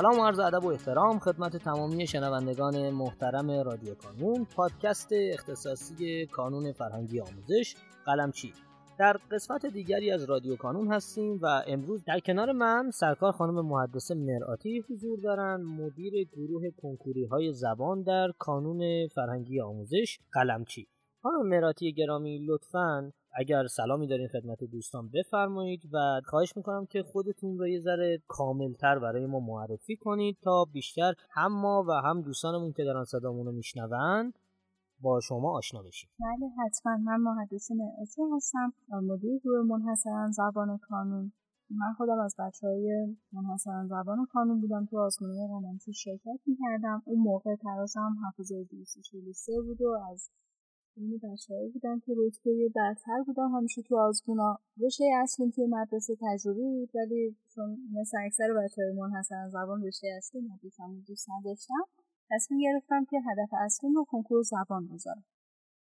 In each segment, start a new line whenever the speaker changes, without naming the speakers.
سلام و عرض ادب و احترام خدمت تمامی شنوندگان محترم رادیو کانون پادکست اختصاصی کانون فرهنگی آموزش قلمچی. در قسمت دیگری از رادیو کانون هستیم و امروز در کنار من سرکار خانم محدث مرآتی حضور دارند مدیر گروه کنکوری های زبان در کانون فرهنگی آموزش قلمچی. خانم مراتی گرامی لطفاً اگر سلامی دارین خدمت دوستان بفرمایید و خواهش می‌کنم که خودتون رو یه ذره کاملتر برای ما معرفی کنید تا بیشتر هم ما و هم دوستانمون که دارن صدامون رو میشنوند با شما آشنا بشیم.
بله حتما. من محدث مرعاتی هستم مدیر گروه منحصرا زبان کانون. من خودم از بچه های منحصرا زبان کانون بودم. تو آزمونه قلمچی شرکت می‌کردم. اون موقع ترازم حافظه 243 بود و از این بچههایی بودن که رتبه برتر بودن همیشه تو آزمونا. رشته اصلی توی مدرسه تجربی بود ولی چون مثل اکثر بچه های منحصرا زبان رشته اصلی مدرسم دوست نداشتم. تصمیم گرفتم که هدف اصلی رو کنکور زبان بذارم.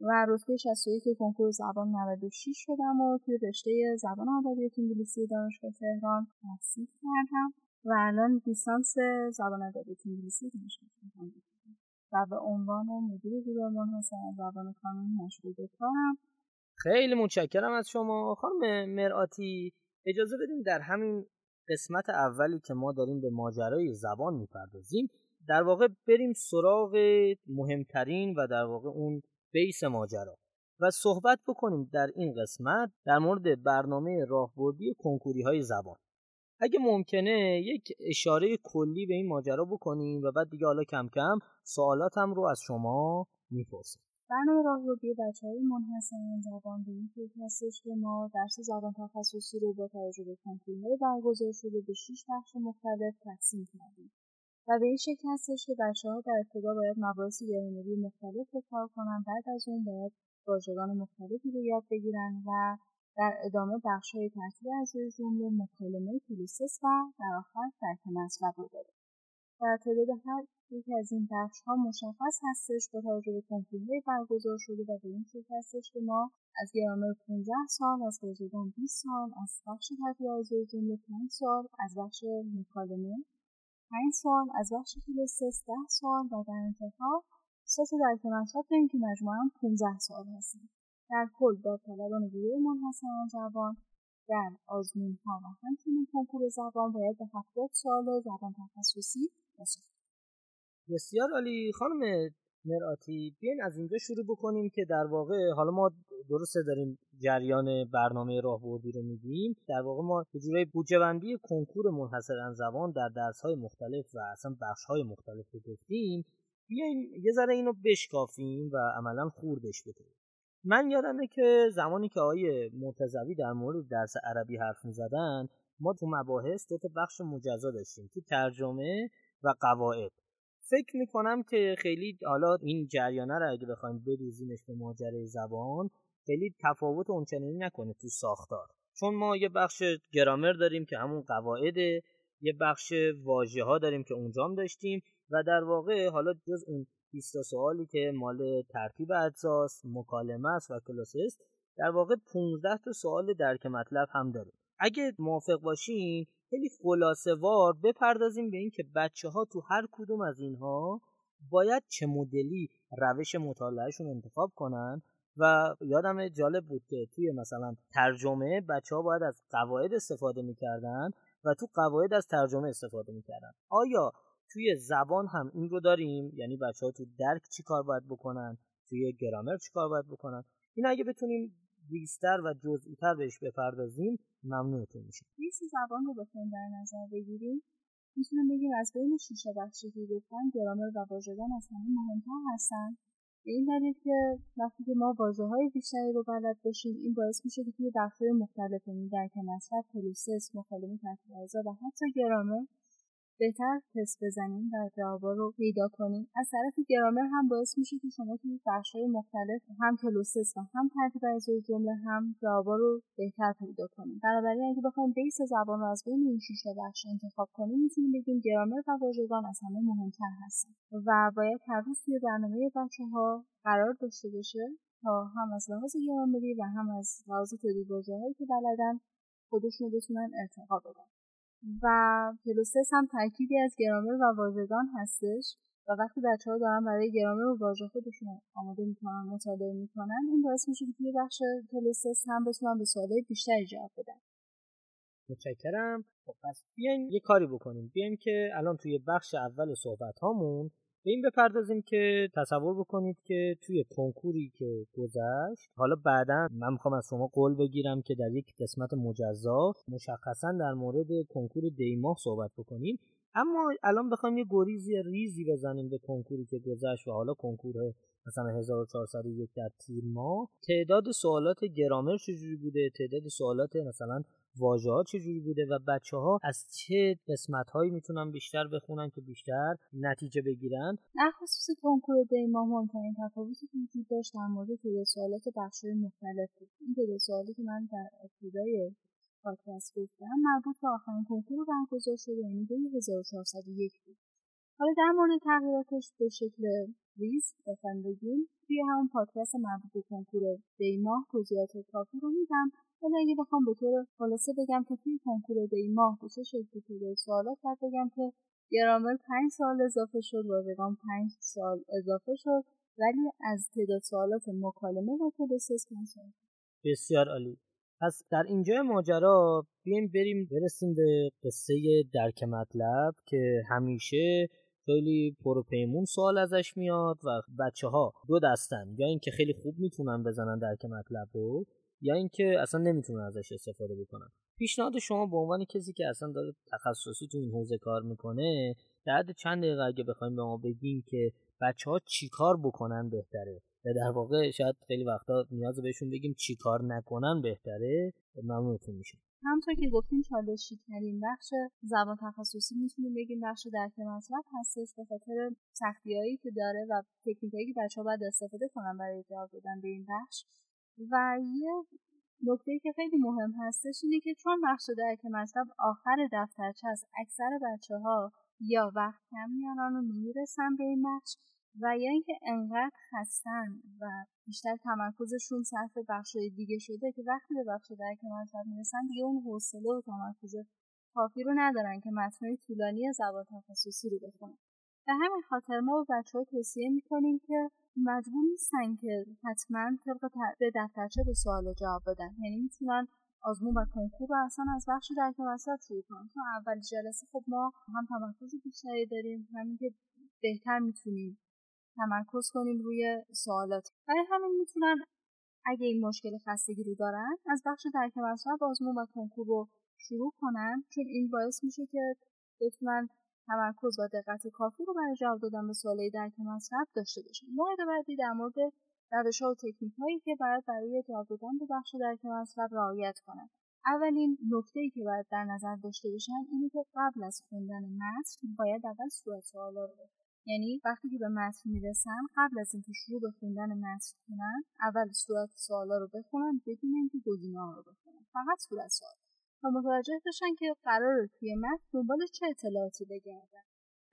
و رتبه 61 کنکور زبان 96 شدم و توی رشته زبان ادبیات انگلیسی دانشگاه تهران تحصیل کردم. و الان لیسانس زبان ادبیات انگلیسی دانشگاه تهران و به عنوان مدیر گروه منحصر زبان کانون مشغول به کارم
خیلی متشکرم از شما. خانم مرآتی اجازه بدیم در همین قسمت اولی که ما داریم به ماجرای زبان می‌پردازیم در واقع بریم سراغ مهمترین و در واقع اون بیس ماجرا و صحبت بکنیم در این قسمت در مورد برنامه راهبردی کنکوری های زبان. اگه ممکنه یک اشاره کلی به این ماجرا بکنیم و بعد دیگه حالا کم کم سوالاتم رو از شما می‌پرسیم
برنامه راهبردی بچه های منحصرا زبان به این فکر هستش که ما درس زبان تخصصی رو با توجه به کنکورهای برگزار شده به شش بخش مختلف تقسیم کردیم و به این شکل هستش که بچه ها در ابتدا باید مباحث گرامری مختلف رو کار کنن بعد از اون باید واژگان مختلفی رو یاد بگیرن و در ادامه های ترتیب اعضای جمله مکالمه پلیسس و در آخر ترک مطلب رو داره. در تعداد هر یک از این ها مشخص هستش با توجه به کنکورهای برگزار شده و به این شکل هستش که ما از گرامر 15 سال از واژگان 20 سال از بخش ترتیب اعضای جمله 5 سال از بخش مکالمه 5 سال از بخش پلیسس 10 سال و در انتها سه تا درک مطلب داریم که مجموعا 15 سال هستیم در کل داوطلبان گروه منحصرا زبان در آزمون ها و همچنین کنکور زبان باید به هفتاد سال زبان تخصصی رسید
بسیار عالی. خانم مرآتی بیاین از اینجا شروع بکنیم که در واقع حالا ما درسته داریم جریان برنامه راهبردی رو میگیم. در واقع ما به بودجه بندی کنکور منحصرا زبان در درس های مختلف و اصلا بخش های مختلف رو گفتیم. بیاین یه ذره اینو بشکافیم و عملا خوردش بکنیم. من یادمه که زمانی که آقای مرتضوی در مورد درس عربی حرف می‌زدن ما تو مباحث دو تا بخش مجزا داشتیم تو ترجمه و قواعد. فکر می‌کنم که خیلی حالا این جریانه رو اگه بخوایم بدوزیمش به ماجرای زبان خیلی تفاوت اونچنانی نکنه تو ساختار. چون ما یه بخش گرامر داریم که همون قواعده یه بخش واژه ها داریم که اونجام داشتیم و در واقع حالا جز اون 20 سوالی که مال ترتیب اجزاست مکالمه است و کلاس در واقع 15 تا سوال درک مطلب هم داریم اگه موافق باشین خیلی خلاصه وار بپردازیم به اینکه بچه ها تو هر کدوم از اینها باید چه مدلی روش مطالعهشون انتخاب کنن و یادم جالب بود که توی مثلا ترجمه بچه ها باید از قواعد استفاده می‌کردن و تو قواعد از ترجمه استفاده می‌کردن. آیا توی زبان هم این رو داریم. یعنی بچه ها تو درک چی کار باید بکنن؟ توی گرامر چی کار باید بکنن؟ این اگه بتونیم ریستر و جزئیتر بهش بپردازیم ممنونتون میشه
ریس زبان رو بخوایم در نظر بگیریم. می‌تونم بگیم از بین شیشه بخشی که گفتن گرامر و واژگان از همه مهمتر هستن. به این دلیل که وقتی که ما واژه های بیشتری رو بلد باشیم این باعث میشه که توی بخشهای مختلف یعنی درک مطلب پروسس مکالمه ترتیب و حتی گرامر بهتر تست بزنیم و جوابا رو پیدا کنیم. از طرف گرامر هم باعث میشه که شما توی های مختلف هم cloze test و هم ترتیب اجزای جمله هم جوابا رو بهتر پیدا کنیم. بنابراین اگه بخوایم base زبان رو از بین این شیشه بخش انتخاب کنیم می‌تونیم بگیم گرامر و واژگان از همه مهمتر هستن و باید هر روز توی برنامه بچه ها قرار داشته باشه تا هم از لحاظ گرامری و هم از لحاظ هایی که بلدن خودشون بتونن ارتقا بدن. و پلوسس هم ترکیبی از گرامر و واژگان هستش و وقتی بچه ها دارن برای گرامر و واژه خودشون آماده می‌کنن مطالعه می‌کنن این باعث میشه که توی بخش پلوسس هم بتونن به سوالای بیشتری جواب بدن.
متشکرم. خب پس بیاین یه کاری بکنیم. بیایم که الان توی بخش اول صحبت هامون به این بپردازیم که تصور بکنید که توی کنکوری که گذشت حالا بعدا من می‌خوام از شما قول بگیرم که در یک قسمت مجزا مشخصا در مورد کنکور دیماه صحبت بکنیم. اما الان بخوایم یه گریزی ریزی بزنیم به کنکوری که گذشت و حالا کنکور مثلا 1401 در تیر ماه. تعداد سوالات گرامر چجوری بوده؟ تعداد سوالات مثلا واژه ها چجوری بوده و بچه ها از چه قسمت هایی می‌تونن بیشتر بخونن که بیشتر نتیجه بگیرن؟
در خصوص کنکور دیما مهمترین تفاوتی که وجود داشت در مورد تعداد سوالات بخش مختلف بود. این تعداد سوالی که من در ابتدای پادکست گفتم مربوط به آخرین کنکور برگزار شده یعنی 1401 بود. حالا در مورد تغییراتش به شکل ریز بخوایم بگیم توی همون پادکست مربوط به کنکور دیماه توضیحات کافی رو میدم. ولی اگه بخوام به طور خلاصه بگم که توی کنکور دیماه به چه شکلی تعداد سوالات باید بگم که گرامر پنج سال اضافه شد واژگان پنج سال اضافه شد ولی از تعداد سوالات مکالمه و پروسس پنج
بسیار عالی. پس در اینجا ماجرا بیایم بریم برسیم به قصه درک مطلب که همیشه خیلی پروپیمون سوال ازش میاد و بچه ها دو دستن یا اینکه خیلی خوب می‌تونن بزنن درک مطلب رو. یا اینکه اصلا نمی‌تونن ازش استفاده بکنن. پیشنهاد شما به عنوان کسی که اصلا داره تخصصی تو این حوزه کار می‌کنه در چند دقیقه اگه بخوایم به ما بگیم که بچه ها چی کار بکنن بهتره؟ یا در واقع شاید خیلی وقتا نیاز بهشون بگیم چی کار نکنن بهتره. ممنونتون میشه
همونطور که گفتیم چالشی ترین بخش زبان تخصصی می‌تونیم بگیم بخش درک مطلب هستش به خاطر سختیهایی که داره و تکنیکایی که بچه ها باید استفاده کنن برای جواب دادن به این بخش. و یه نکته که خیلی مهم هستش اینه که چون بخش درک مطلب آخر دفترچه است اکثر بچه ها یا وقت کم میارن و نمی‌رسن به این بخش و یا اینکه انقدر خستن و بیشتر تمرکزشون صرف بخش دیگه شده که وقتی به بخش درک مطلب می‌رسن دیگه اون حوصله و تمرکز کافی رو ندارن که متنهای طولانی زبان تخصصی رو بخونن. به همین خاطر ما به بچه ها توصیه می‌کنیم که مجبور نیستن که حتما طبق به دفترچه به سوال جواب بدن. یعنی می‌تونن آزمون و کنکور رو اصلا از بخش درک مطلب شروع کنن. چون اول جلسه خب ما هم تمرکز بیشتری داریم همین که بهتر می‌تونیم تمرکز کنیم روی سوالات. برای همین می‌تونن اگه این مشکل خستگی رو دارن از بخش درک مطلب آزمون و کنکور رو شروع کنن. چون این باعث میشه که بتونن تمرکز و دقت کافی رو برای جواب دادن به سوالای درک مطلب داشته باشن مورد بعدی در مورد روش ها و تکنیک هایی که باید برای جواب دادن به بخش درک مطلب رعایت کنن اولین نکته ای که باید در نظر داشته باشن اینه که قبل از خوندن متن باید اول صورت سوالا رو یعنی وقتی که به متن می‌رسن قبل از اینکه شروع به خوندن متن کنن اول صورت سوالا رو بخونن بدون اینکه گزینه ها رو بخونن. فقط صورت سوال. تا متوجه بشن که قرار توی متن دنبال چه اطلاعاتی بگردن.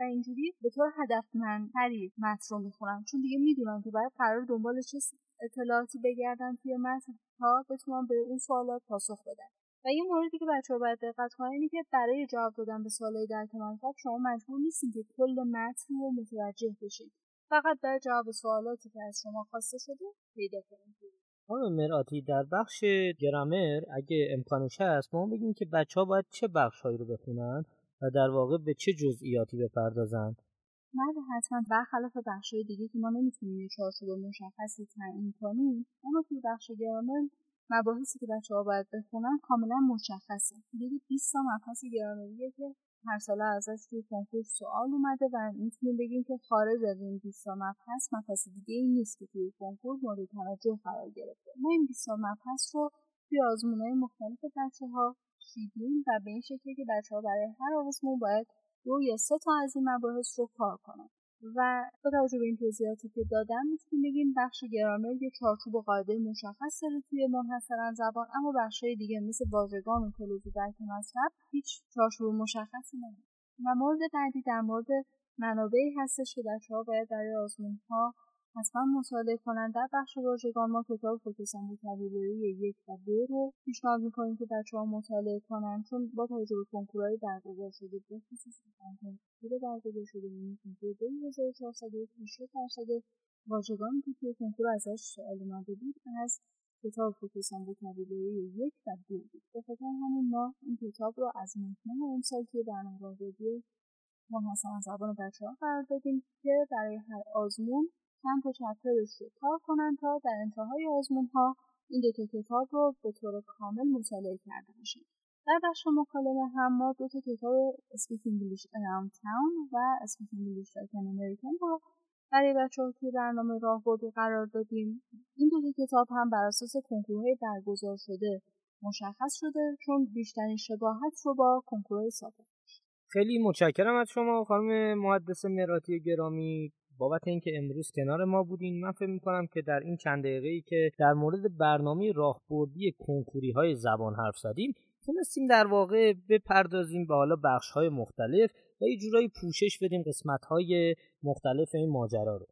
و اینجوری به طور هدفمندتری متن رو می‌خونن چون دیگه می‌دونن که باید قرار دنبال چه اطلاعاتی بگردن توی متن تا بتونن به اون سوالات پاسخ بدن و یه موردی که بچه ها باید دقت کنن اینه که برای جواب دادن به سوالای درک مطلب شما مجبور نیستید که کل متن رو متوجه بشید. فقط برای جواب سوالاتی که از شما خواسته شده پیدا کنید.
خانم مرآتی در بخش گرامر اگه امکانش هست ما بگیم که بچه ها باید چه بخش هایی رو بخونن و در واقع به چه جزئیاتی بپردازن؟
بله حتما برخلاف بخش دیگه که ما نمی‌تونیم یه چارچوب مشخصی تعیین کنیم اما توی بخش گرامر مباحثی که بچه ها باید بخونن کاملا مشخصه. حدود 20 تا مبحث گرامریه که هر ساله ازش توی کنکور سوال اومده و می‌تونیم بگیم که خارج از این 20 تا مبحث مبحث دیگه این نیست که توی کنکور مورد توجه قرار گرفته. ما این 20 تا مبحث رو توی های مختلف بچه ها چیدیم و به این شکلی که بچه ها برای هر آزمون باید دو یا سه تا از این مباحث رو کار کنن. و با توجه به این توضیحاتی که دادم می‌تونیم بگیم بخش گرامر یه چارچوب و قاعده مشخص داره توی منحصرا زبان اما بخشهای دیگه مثل واژگان و کلوزی درک مطلب هیچ چارچوب مشخصی نداره. و مورد بعدی در مورد منابعی هستش که بچه ها باید برای آزمون ها حتما مطالعه کنند در بخش واژگان ما کتاب فوکسان وکابولری یک و دو رو پیشنهاد می‌کنیم که بچه ها مطالعه کنند چون با توجه به کنکورهای برگزار شده به خصوص کنکور برگزار شده کنکور دو هزار چهارصد درصد واژگانی که توی کنکور ازش سوال اومده بود از کتاب فوکسان وکابولری یک و دو بود. به خاطر همین ما این کتاب رو از مهمان امسال توی برنامه راهبردی منحصرا زبان بچه ها قرار دادیم که برای هر آزمون چند تا چپترش رو کار کنن تا در انتهای آزمون ها این دو کتاب رو به طور کامل مطالعه کرده باشن. در بخش مکالمه هم ما دو تا کتاب Speak English Around Town و Speak English Like an American رو برای بچه ها توی برنامه راهبردی قرار دادیم. این دو کتاب هم بر اساس کنکورهای برگزار شده مشخص شده چون بیشترین شباهت رو با کنکورهای سابق
خیلی متشکرم از شما خانم محدث مراتی گرامی. بابت اینکه امروز کنار ما بودین من فکر می‌کنم که در این چند دقیقه ای که در مورد برنامه راهبردی کنکوری های زبان حرف زدیم تونستیم در واقع بپردازیم به حالا بخش های مختلف و یه جورایی پوشش بدیم قسمت های مختلف این ماجرا رو.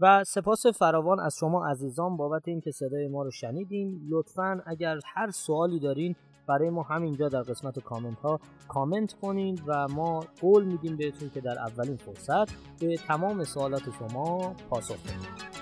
و سپاس فراوان از شما عزیزان بابت اینکه صدای ما رو شنیدین. لطفا اگر هر سوالی دارین برای ما همینجا در قسمت کامنت ها کامنت کنین و ما قول میدیم بهتون که در اولین فرصت به تمام سوالات شما پاسخ بدیم.